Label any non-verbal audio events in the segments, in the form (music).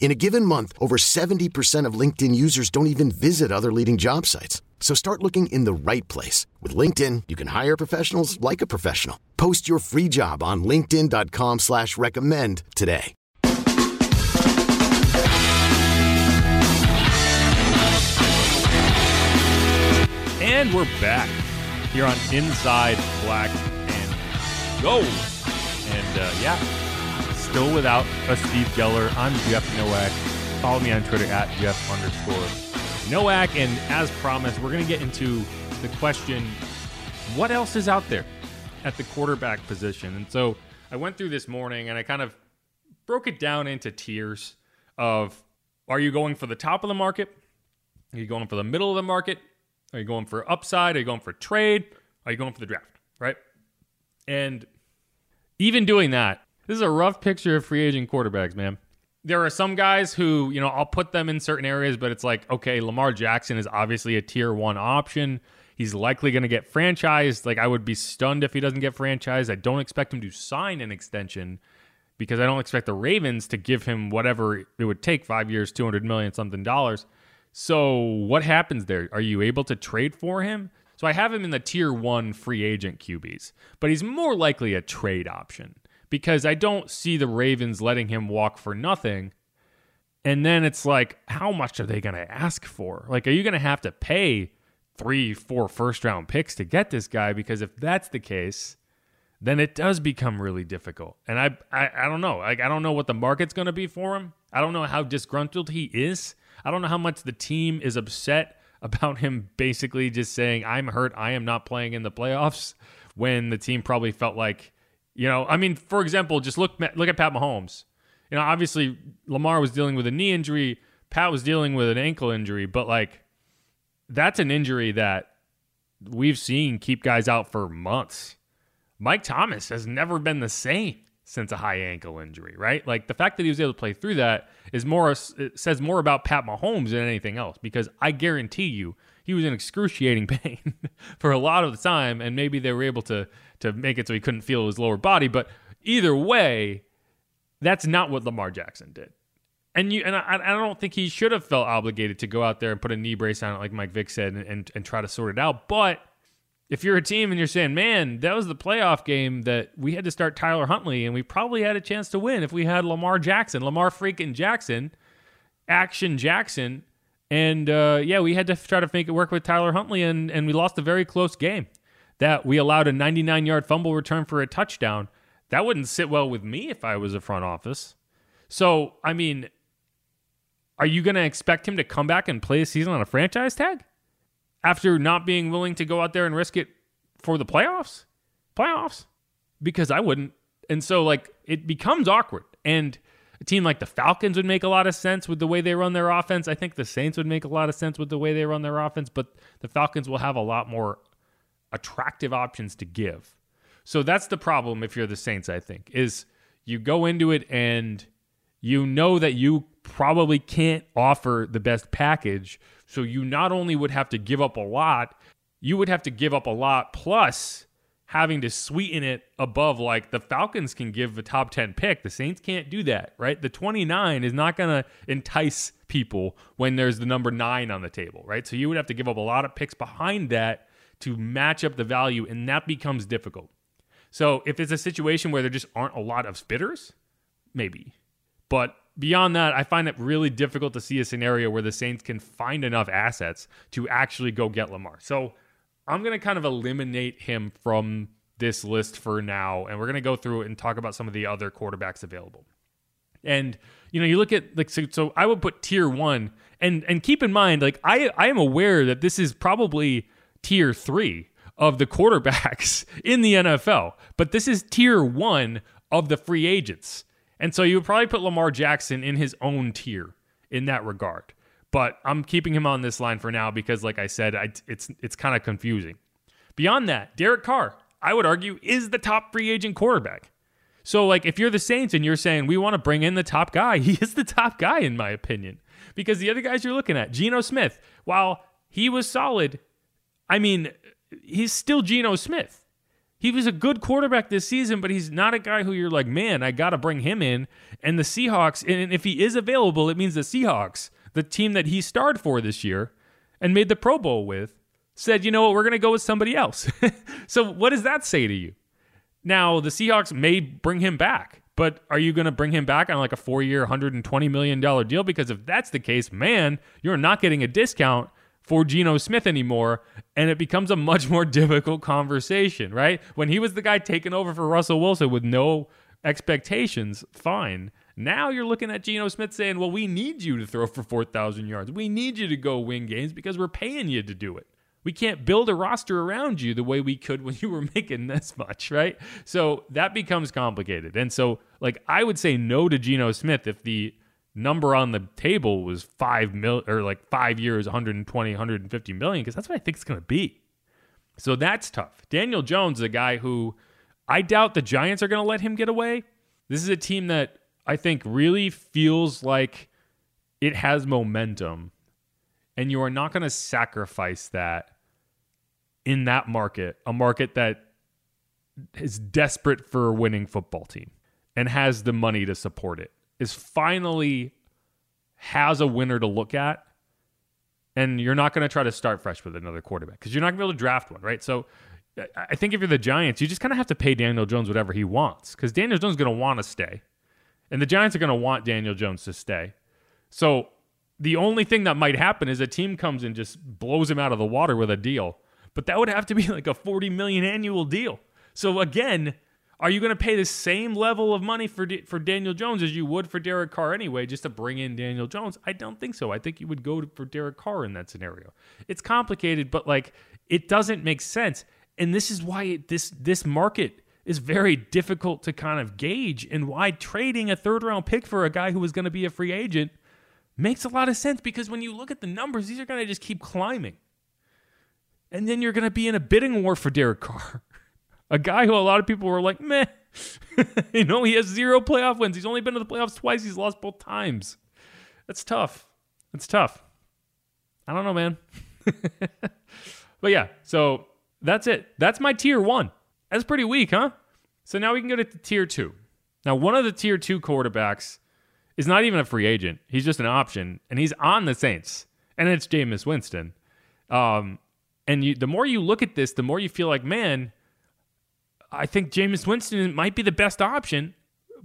In a given month, over 70% of LinkedIn users don't even visit other leading job sites. So start looking in the right place. With LinkedIn, you can hire professionals like a professional. Post your free job on linkedin.com slash recommend today. And we're back here on Inside Black and Gold. And uh, yeah, still without a Steve Geller. I'm Jeff Nowak. Follow me on Twitter at Jeff underscore Nowak. And as promised, we're going to get into the question what else is out there at the quarterback position? And so I went through this morning and I kind of broke it down into tiers of are you going for the top of the market? Are you going for the middle of the market? Are you going for upside? Are you going for trade? Are you going for the draft? Right? And even doing that, this is a rough picture of free agent quarterbacks, man. There are some guys who, you know, I'll put them in certain areas, but it's like, okay, Lamar Jackson is obviously a tier one option. He's likely going to get franchised. Like, I would be stunned if he doesn't get franchised. I don't expect him to sign an extension because I don't expect the Ravens to give him whatever it would take five years, 200 million something dollars. So, what happens there? Are you able to trade for him? So, I have him in the tier one free agent QBs, but he's more likely a trade option because I don't see the Ravens letting him walk for nothing. And then it's like, how much are they going to ask for? Like, are you going to have to pay three, four first round picks to get this guy? Because if that's the case, then it does become really difficult. And I, I, I don't know. Like, I don't know what the market's going to be for him. I don't know how disgruntled he is. I don't know how much the team is upset (laughs) about him basically just saying, I'm hurt. I am not playing in the playoffs when the team probably felt like you know, I mean, for example, just look look at Pat Mahomes. You know, obviously Lamar was dealing with a knee injury, Pat was dealing with an ankle injury, but like that's an injury that we've seen keep guys out for months. Mike Thomas has never been the same since a high ankle injury, right? Like the fact that he was able to play through that is more says more about Pat Mahomes than anything else because I guarantee you he was in excruciating (laughs) pain for a lot of the time, and maybe they were able to to make it so he couldn't feel his lower body. But either way, that's not what Lamar Jackson did. And you and I, I don't think he should have felt obligated to go out there and put a knee brace on it, like Mike Vick said, and, and, and try to sort it out. But if you're a team and you're saying, man, that was the playoff game that we had to start Tyler Huntley, and we probably had a chance to win if we had Lamar Jackson, Lamar freaking Jackson, Action Jackson, and uh, yeah, we had to try to make it work with Tyler Huntley, and, and we lost a very close game. That we allowed a 99 yard fumble return for a touchdown. That wouldn't sit well with me if I was a front office. So, I mean, are you going to expect him to come back and play a season on a franchise tag after not being willing to go out there and risk it for the playoffs? Playoffs? Because I wouldn't. And so, like, it becomes awkward. And a team like the Falcons would make a lot of sense with the way they run their offense. I think the Saints would make a lot of sense with the way they run their offense, but the Falcons will have a lot more attractive options to give. So that's the problem if you're the Saints, I think, is you go into it and you know that you probably can't offer the best package. So you not only would have to give up a lot, you would have to give up a lot plus having to sweeten it above like the Falcons can give a top 10 pick. The Saints can't do that, right? The 29 is not going to entice people when there's the number 9 on the table, right? So you would have to give up a lot of picks behind that to match up the value and that becomes difficult. So if it's a situation where there just aren't a lot of spitters, maybe. But beyond that, I find it really difficult to see a scenario where the Saints can find enough assets to actually go get Lamar. So I'm going to kind of eliminate him from this list for now, and we're going to go through it and talk about some of the other quarterbacks available. And you know, you look at like so, so I would put tier one, and and keep in mind, like I I am aware that this is probably tier three of the (laughs) quarterbacks in the NFL, but this is tier one of the free agents, and so you would probably put Lamar Jackson in his own tier in that regard. But I'm keeping him on this line for now because, like I said, I, it's it's kind of confusing. Beyond that, Derek Carr, I would argue, is the top free agent quarterback. So, like, if you're the Saints and you're saying we want to bring in the top guy, (laughs) he is the top guy in my opinion. Because the other guys you're looking at, Geno Smith, while he was solid, I mean, he's still Geno Smith. He was a good quarterback this season, but he's not a guy who you're like, man, I got to bring him in. And the Seahawks, and if he is available, it means the Seahawks, the team that he starred for this year and made the Pro Bowl with, said, you know what, we're going to go with somebody else. (laughs) so, what does that say to you? Now, the Seahawks may bring him back, but are you going to bring him back on like a four year, $120 million deal? Because if that's the case, man, you're not getting a discount for Geno Smith anymore, and it becomes a much more (laughs) difficult conversation, right? When he was the guy taking over for Russell Wilson with no expectations, fine. Now you're looking at Geno Smith saying, well, we need you to throw for 4,000 yards. We need you to go win games because we're paying you to do it. We can't build a roster around you the way we could when (laughs) you were making this much, right? So that becomes complicated. And so, like, I would say no to Geno Smith if the number on the table was five mil or like five years, 120, 150 million, because that's what I think it's going to be. So that's tough. Daniel Jones is a guy who I doubt the Giants are going to let him get away. This is a team that I think really feels like it has momentum, and you are not going to sacrifice that in that market, a market that is desperate for a winning football team and has the money to support it is finally has a winner to look at. And you're not going to try to start fresh with another quarterback because you're not going to be able to draft one, right? So I think if you're the Giants, you just kind of have to pay Daniel Jones whatever he wants because Daniel Jones is going to want to stay. And the Giants are going to want Daniel Jones to stay. So the only thing that might happen is a team comes and just blows him out of the water with a deal. But that would have to be like a 40 million annual deal. So again, are you going to pay the same level of money for D- for Daniel Jones as you would for Derek Carr anyway, just to bring in Daniel Jones? I don't think so. I think you would go to, for Derek Carr in that scenario. It's complicated, but like it doesn't make sense, and this is why it, this this market is very difficult to kind of gauge, and why trading a third round pick for a guy who was going to be a free agent makes a lot of sense because when you look at the numbers, these are going to just keep climbing, and then you're going to be in a bidding war for Derek Carr. (laughs) A guy who a lot of people were like, meh. (laughs) you know, he has zero playoff wins. He's only been to the playoffs twice. He's lost both times. That's tough. That's tough. I don't know, man. (laughs) but yeah, so that's it. That's my tier one. That's pretty weak, huh? So now we can go to tier two. Now, one of the tier two quarterbacks is not even a free agent. He's just an option, and he's on the Saints, and it's Jameis Winston. Um, and you, the more you look at this, the more you feel like, man, I think Jameis Winston might be the best option,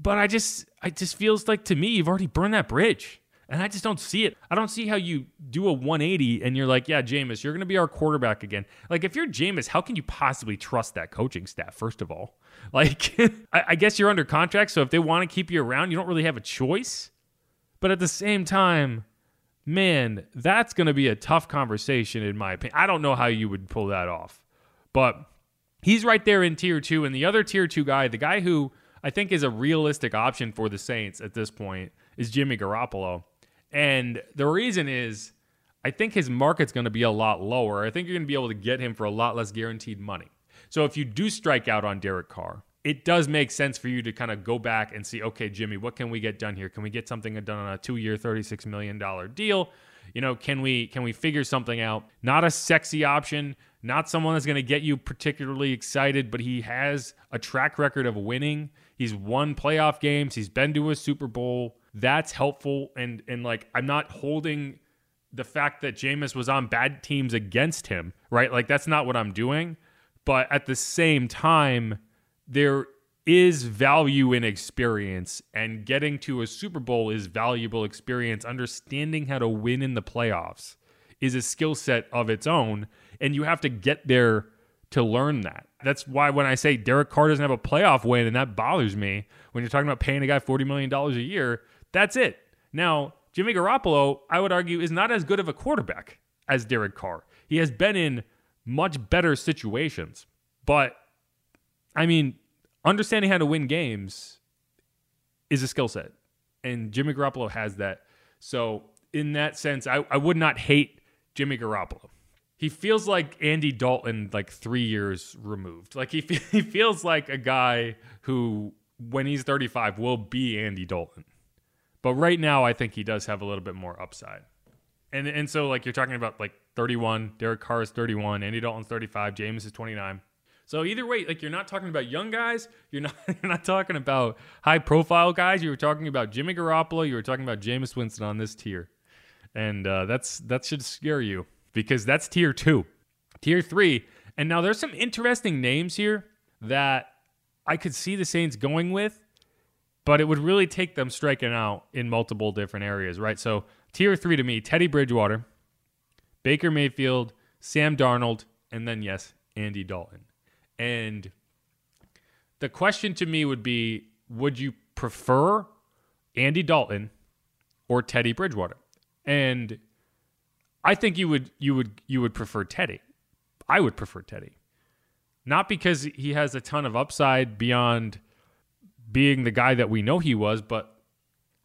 but I just it just feels like to me you've already burned that bridge. And I just don't see it. I don't see how you do a 180 and you're like, yeah, Jameis, you're going to be our quarterback again. Like, if you're Jameis, how can you possibly trust that coaching staff, first of all? (laughs) Like, I, I guess you're under contract. So if they want to keep you around, you don't really have a choice. But at the same time, man, that's going to be a tough conversation, in my opinion. I don't know how you would pull that off. But he's right there in tier two. And the other tier two guy, the guy who I think is a realistic option for the Saints at this point, is Jimmy Garoppolo. And the reason is I think his market's going to be a lot lower. I think you're going to be able to get him for a lot less guaranteed money. So if you do strike out on Derek Carr, it does make sense for you to kind of go back and see, okay, Jimmy, what can we get done here? Can we get something done on a two-year, $36 million deal? You know, can we can we figure something out? Not a sexy option, not someone that's going to get you particularly excited, but he has a track record of winning. He's won playoff games. He's been to a Super Bowl. That's helpful. And and like I'm not holding the fact that Jameis was on bad teams against him, right? Like that's not what I'm doing. But at the same time, there is value in experience, and getting to a Super Bowl is valuable experience. Understanding how to win in the playoffs is a skill set of its own and you have to get there to learn that. That's why when I say Derek Carr doesn't have a playoff win, and that bothers me when you're talking about paying a guy $40 million a year, that's it. Now, Jimmy Garoppolo, I would argue, is not as good of a quarterback as Derek Carr. He has been in much better situations. But, I mean, understanding how to win games is a skill set. And Jimmy Garoppolo has that. So, in that sense, I, I would not hate Jimmy Garoppolo. He feels like Andy Dalton, like three years removed. Like he, (laughs) he feels like a guy who, when he's 35, will be Andy Dalton. But right now, I think he does have a little bit more upside. And and so like you're talking about like 31, Derek Carr is 31, Andy Dalton's 35, Jameis is 29. So either way, like you're not talking about young guys, you're not (laughs) you're not talking about high profile guys. You were talking about Jimmy Garoppolo, you were talking about Jameis Winston on this tier, and uh, that's that should scare you because that's tier two, tier three, and now there's some interesting names here that I could see the Saints going with but it would really take them striking out in multiple different areas, right? So tier three to me, Teddy Bridgewater, Baker Mayfield, Sam Darnold, and then yes, Andy Dalton. And the question to me would be, would you prefer Andy Dalton or Teddy Bridgewater? And I think you would you would you would prefer Teddy. I would prefer Teddy. Not because he has a ton of upside beyond being the guy that we know he was, but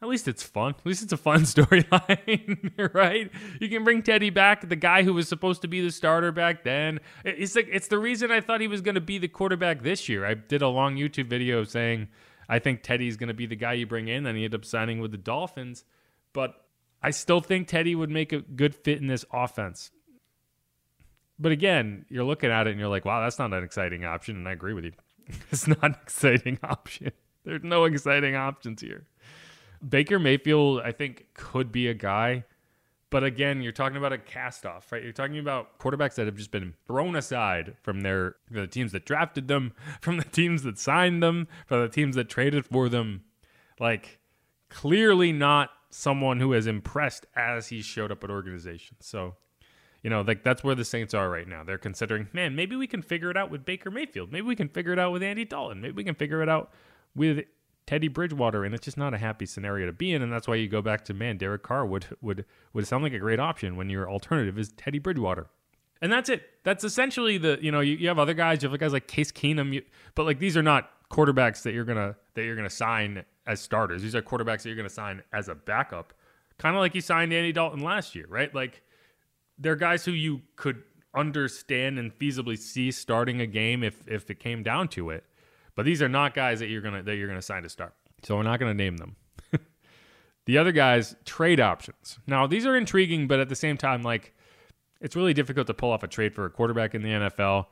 at least it's fun. At least it's a fun (laughs) storyline, (laughs) right? You can bring Teddy back, the guy who was supposed to be the starter back then. It's like it's the reason I thought he was going to be the quarterback this year. I did a long YouTube video saying I think Teddy's going to be the guy you bring in, and he ended up signing with the Dolphins. But I still think Teddy would make a good fit in this offense. But again, you're looking at it and you're like, wow, that's not an exciting option. And I agree with you. (laughs) it's not an exciting option. There's no exciting options here. Baker Mayfield, I think, could be a guy. But again, you're talking about a cast off, right? You're talking about quarterbacks that have just been thrown aside from their the teams that drafted them, (laughs) from the teams that signed them, from the teams that traded for them. Like clearly not someone who has impressed as he showed up at organizations. So, you know, like that's where the Saints are right now. They're considering, man, maybe we can figure it out with Baker Mayfield. Maybe we can figure it out with Andy Dalton. Maybe we can figure it out with Teddy Bridgewater, and it's just not a happy scenario to be in. And that's why you go back to man, Derek Carr would would would sound like a great option when your alternative is Teddy Bridgewater. And that's it. That's essentially the you know you, you have other guys. You have guys like Case Keenum, you, but like these are not quarterbacks that you're gonna that you're gonna sign as starters. These are quarterbacks that you're gonna sign as a backup, kind of like you signed Andy Dalton last year, right? Like they're guys who you could understand and feasibly see starting a game if if it came down to it. But these are not guys that you're gonna that you're gonna sign to start. So we're not gonna name them. (laughs) the other guys, trade options. Now these are intriguing, but at the same time, like it's really difficult to pull off a trade for a quarterback in the NFL,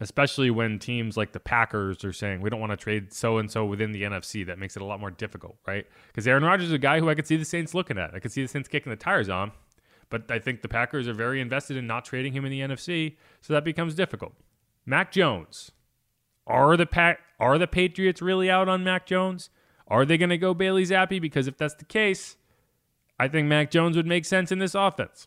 especially when teams like the Packers are saying we don't want to trade so and so within the NFC. That makes it a lot more difficult, right? Because Aaron Rodgers is a guy who I could see the Saints looking at. I could see the Saints kicking the tires on. But I think the Packers are very invested in not trading him in the NFC, so that becomes difficult. Mac Jones, are the pa- are the Patriots really out on Mac Jones? Are they going to go Bailey Zappe? Because if that's the case, I think Mac Jones would make sense in this offense.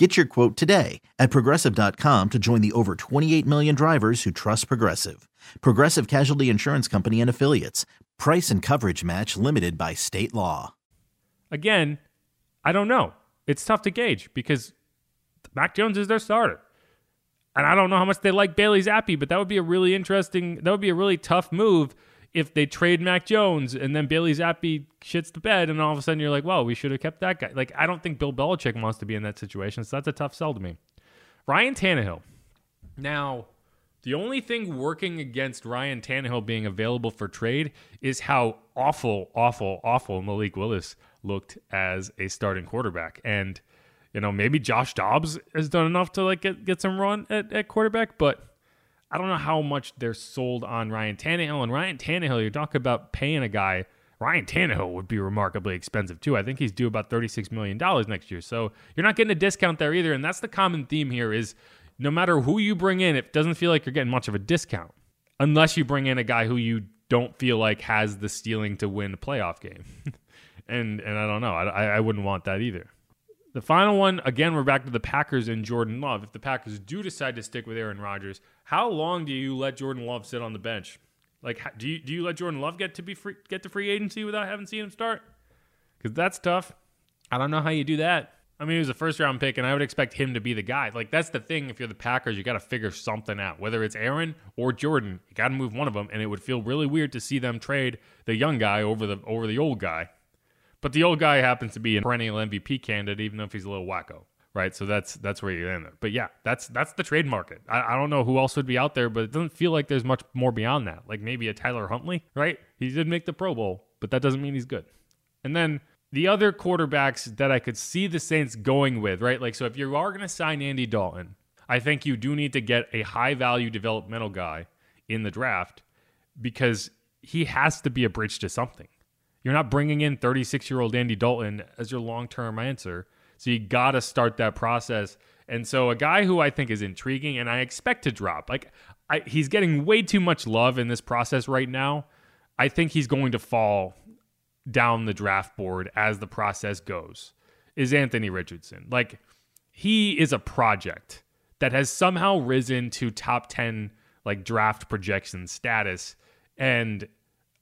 Get your quote today at progressive.com to join the over 28 million drivers who trust Progressive. Progressive Casualty Insurance Company and Affiliates. Price and coverage match limited by state law. Again, I don't know. It's tough to gauge because Mac Jones is their starter. And I don't know how much they like Bailey Zappe, but that would be a really interesting, that would be a really tough move if they trade Mac Jones and then Bailey Zappe shits the bed and all of a sudden you're like, well, we should have kept that guy. Like, I don't think Bill Belichick wants to be in that situation. So that's a tough sell to me. Ryan Tannehill. Now, the only thing working against Ryan Tannehill being available for trade is how awful, awful, awful Malik Willis looked as a starting quarterback. And, you know, maybe Josh Dobbs has done enough to like get, get some run at, at quarterback, but I don't know how much they're sold on Ryan Tannehill. And Ryan Tannehill, you're talking about paying a guy. Ryan Tannehill would be remarkably expensive too. I think he's due about $36 million next year. So you're not getting a discount there either. And that's the common theme here is no matter who you bring in, it doesn't feel like you're getting much of a discount unless you bring in a guy who you don't feel like has the stealing to win a playoff game. (laughs) and and I don't know. I, I wouldn't want that either. The final one, again, we're back to the Packers and Jordan Love. If the Packers do decide to stick with Aaron Rodgers, how long do you let Jordan Love sit on the bench? Like, do you do you let Jordan Love get to be free, get to free agency without having seen him start? Because that's tough. I don't know how you do that. I mean, he was a first round pick, and I would expect him to be the guy. Like, that's the thing. If you're the Packers, you got to figure something out. Whether it's Aaron or Jordan, you got to move one of them. And it would feel really weird to see them trade the young guy over the over the old guy. But the old guy happens to be a perennial MVP candidate, even if he's a little wacko, right? So that's that's where you're in there. But yeah, that's that's the trade market. I, I don't know who else would be out there, but it doesn't feel like there's much more beyond that. Like maybe a Tyler Huntley, right? He did make the Pro Bowl, but that doesn't mean he's good. And then the other quarterbacks that I could see the Saints going with, right? Like, so if you are going to sign Andy Dalton, I think you do need to get a high value developmental guy in the draft because he has to be a bridge to something. You're not bringing in 36 year old Andy Dalton as your long term answer. So you got to start that process. And so a guy who I think is intriguing and I expect to drop, like I, he's getting way too much love in this process right now. I think he's going to fall down the draft board as the process goes is Anthony Richardson. Like he is a project that has somehow risen to top 10 like draft projection status and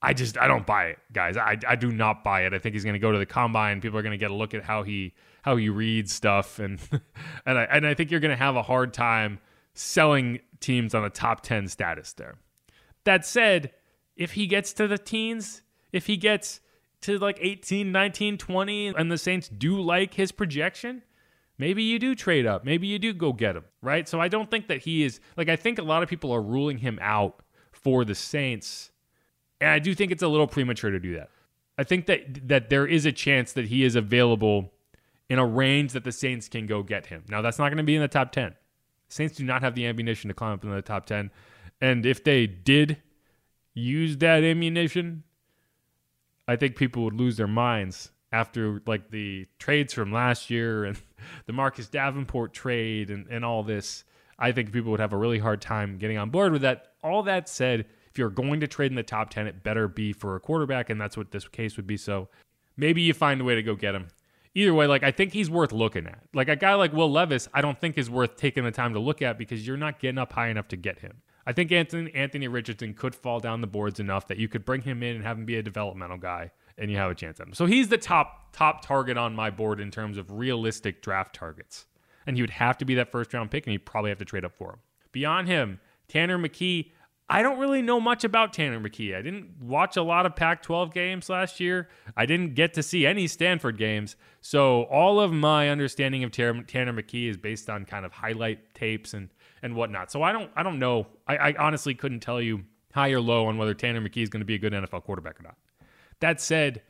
I just I don't buy it, guys. I, I do not buy it. I think he's going to go to the combine. People are going to get a look at how he how he reads stuff, and (laughs) and I and I think you're going to have a hard time selling teams on a top ten status there. That said, if he gets to the teens, if he gets to like 18, 19, 20, and the Saints do like his projection, maybe you do trade up. Maybe you do go get him, right? So I don't think that he is like I think a lot of people are ruling him out for the Saints. And I do think it's a little premature to do that. I think that that there is a chance that he is available in a range that the Saints can go get him. Now that's not going to be in the top 10. Saints do not have the ammunition to climb up in the top 10. And if they did use that ammunition, I think people would lose their minds after like the trades from last year and (laughs) the Marcus Davenport trade and, and all this. I think people would have a really hard time getting on board with that. All that said, if you're going to trade in the top 10, it better be for a quarterback, and that's what this case would be. So maybe you find a way to go get him. Either way, like I think he's worth looking at. Like a guy like Will Levis, I don't think is worth taking the time to look at because you're not getting up high enough to get him. I think Anthony Anthony Richardson could fall down the boards enough that you could bring him in and have him be a developmental guy, and you have a chance at him. So he's the top top target on my board in terms of realistic draft targets, and he would have to be that first round pick, and you'd probably have to trade up for him. Beyond him, Tanner McKee. I don't really know much about Tanner McKee. I didn't watch a lot of Pac 12 games last year. I didn't get to see any Stanford games. So, all of my understanding of Tanner McKee is based on kind of highlight tapes and and whatnot. So I don't I don't know. I, I honestly couldn't tell you high or low on whether Tanner McKee is going to be a good NFL quarterback or not. That said,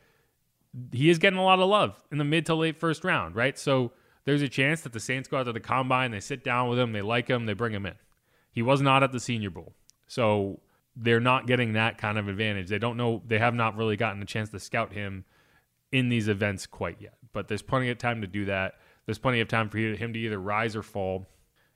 he is getting a lot of love in the mid to late first round, right? So there's a chance that the Saints go out to the combine, they sit down with him, they like him, they bring him in. He was not at the Senior Bowl. So they're not getting that kind of advantage. They don't know, they have not really gotten a chance to scout him in these events quite yet. But there's plenty of time to do that. There's plenty of time for him to either rise or fall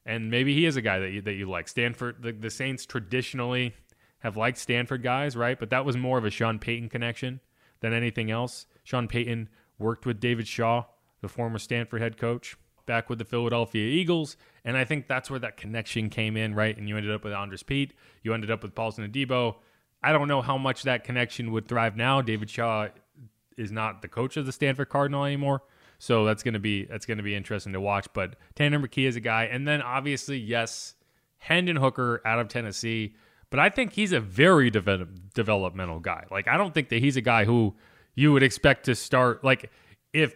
and maybe he is a guy that you, that you like. Stanford, the, the Saints traditionally have liked Stanford guys, right? But that was more of a Sean Payton connection than anything else. Sean Payton worked with David Shaw, the former Stanford head coach, back with the Philadelphia Eagles, and I think that's where that connection came in, right? And you ended up with Andrus Peat. you ended up with Paulson Adebo. I don't know how much that connection would thrive now. David Shaw is not the coach of the Stanford Cardinal anymore. So that's gonna be that's gonna be interesting to watch. But Tanner McKee is a guy, and then obviously, yes, Hendon Hooker out of Tennessee, but I think he's a very de- developmental guy. Like, I don't think that he's a guy who you would expect to start. Like, if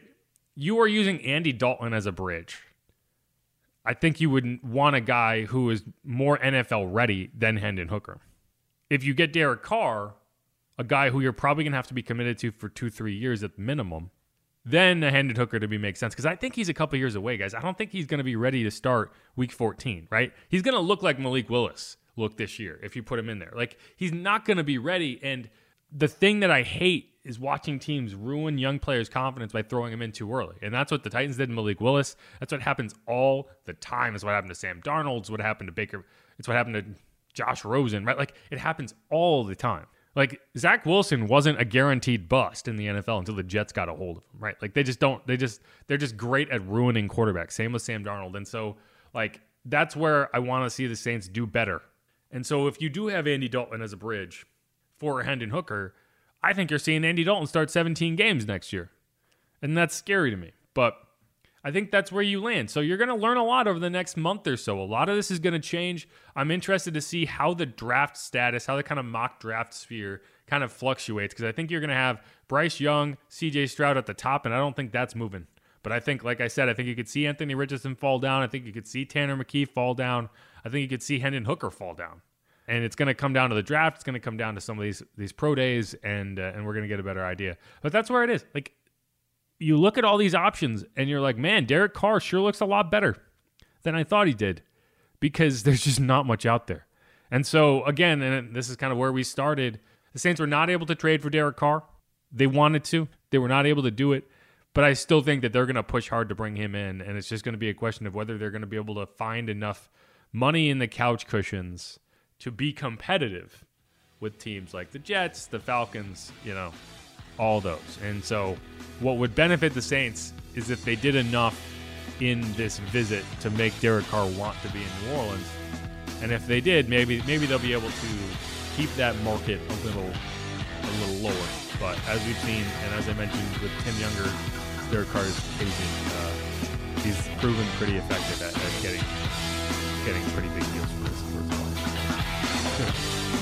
you are using Andy Dalton as a bridge, I think you would want a guy who is more NFL ready than Hendon Hooker. If you get Derek Carr, a guy who you're probably going to have to be committed to for two, three years at the minimum, then a Hendon Hooker to be makes sense because I think he's a couple years away, guys. I don't think he's going to be ready to start week 14, right? He's going to look like Malik Willis looked this year if you put him in there. Like he's not going to be ready. And the thing that I hate is watching teams ruin young players' confidence by throwing them in too early. And that's what the Titans did in Malik Willis. That's what happens all the time. It's what happened to Sam Darnold. It's what happened to Baker. It's what happened to Josh Rosen, right? Like it happens all the time. Like Zach Wilson wasn't a guaranteed bust in the NFL until the Jets got a hold of him, right? Like they just don't, they just, they're just great at ruining quarterbacks. Same with Sam Darnold. And so, like, that's where I want to see the Saints do better. And so, if you do have Andy Dalton as a bridge for Hendon Hooker, I think you're seeing Andy Dalton start 17 games next year. And that's scary to me. But I think that's where you land. So you're going to learn a lot over the next month or so. A lot of this is going to change. I'm interested to see how the draft status, how the kind of mock draft sphere kind of fluctuates because I think you're going to have Bryce Young, CJ Stroud at the top, and I don't think that's moving. But I think, like I said, I think you could see Anthony Richardson fall down. I think you could see Tanner McKee fall down. I think you could see Hendon Hooker fall down. And it's going to come down to the draft. It's going to come down to some of these these pro days, and uh, and we're going to get a better idea. But that's where it is. Like you look at all these options and you're like, man, Derek Carr sure looks a lot better than I thought he did because (laughs) there's just not much out there. And so, again, and this is kind of where we started, the Saints were not able to trade for Derek Carr. They wanted to, they were not able to do it. But I still think that they're going to push hard to bring him in. And it's just going to be a question of whether they're going to be able to find enough money in the couch cushions to be competitive with teams like the Jets, the Falcons, you know, all those. And so, what would benefit the Saints is if they did enough in this visit to make Derek Carr want to be in New Orleans. And if they did, maybe maybe they'll be able to keep that market a little a little lower. But as we've seen, and as I mentioned with Tim Younger, Derek Carr's agent, uh, he's proven pretty effective at, at, getting getting pretty big deals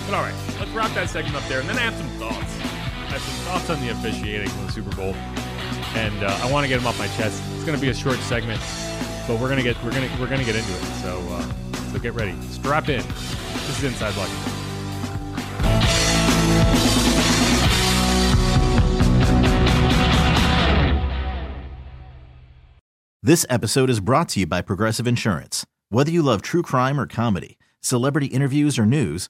But all right, let's wrap that segment up there, and then I have some thoughts. I have some thoughts on the officiating in the Super Bowl, and uh, I want to get them off my chest. It's going to be a short segment, but we're gonna get we're gonna we're gonna get into it. So uh, so get ready, strap in. This is Inside Luck. This episode is brought to you by Progressive Insurance. Whether you love true crime or comedy, celebrity interviews or news,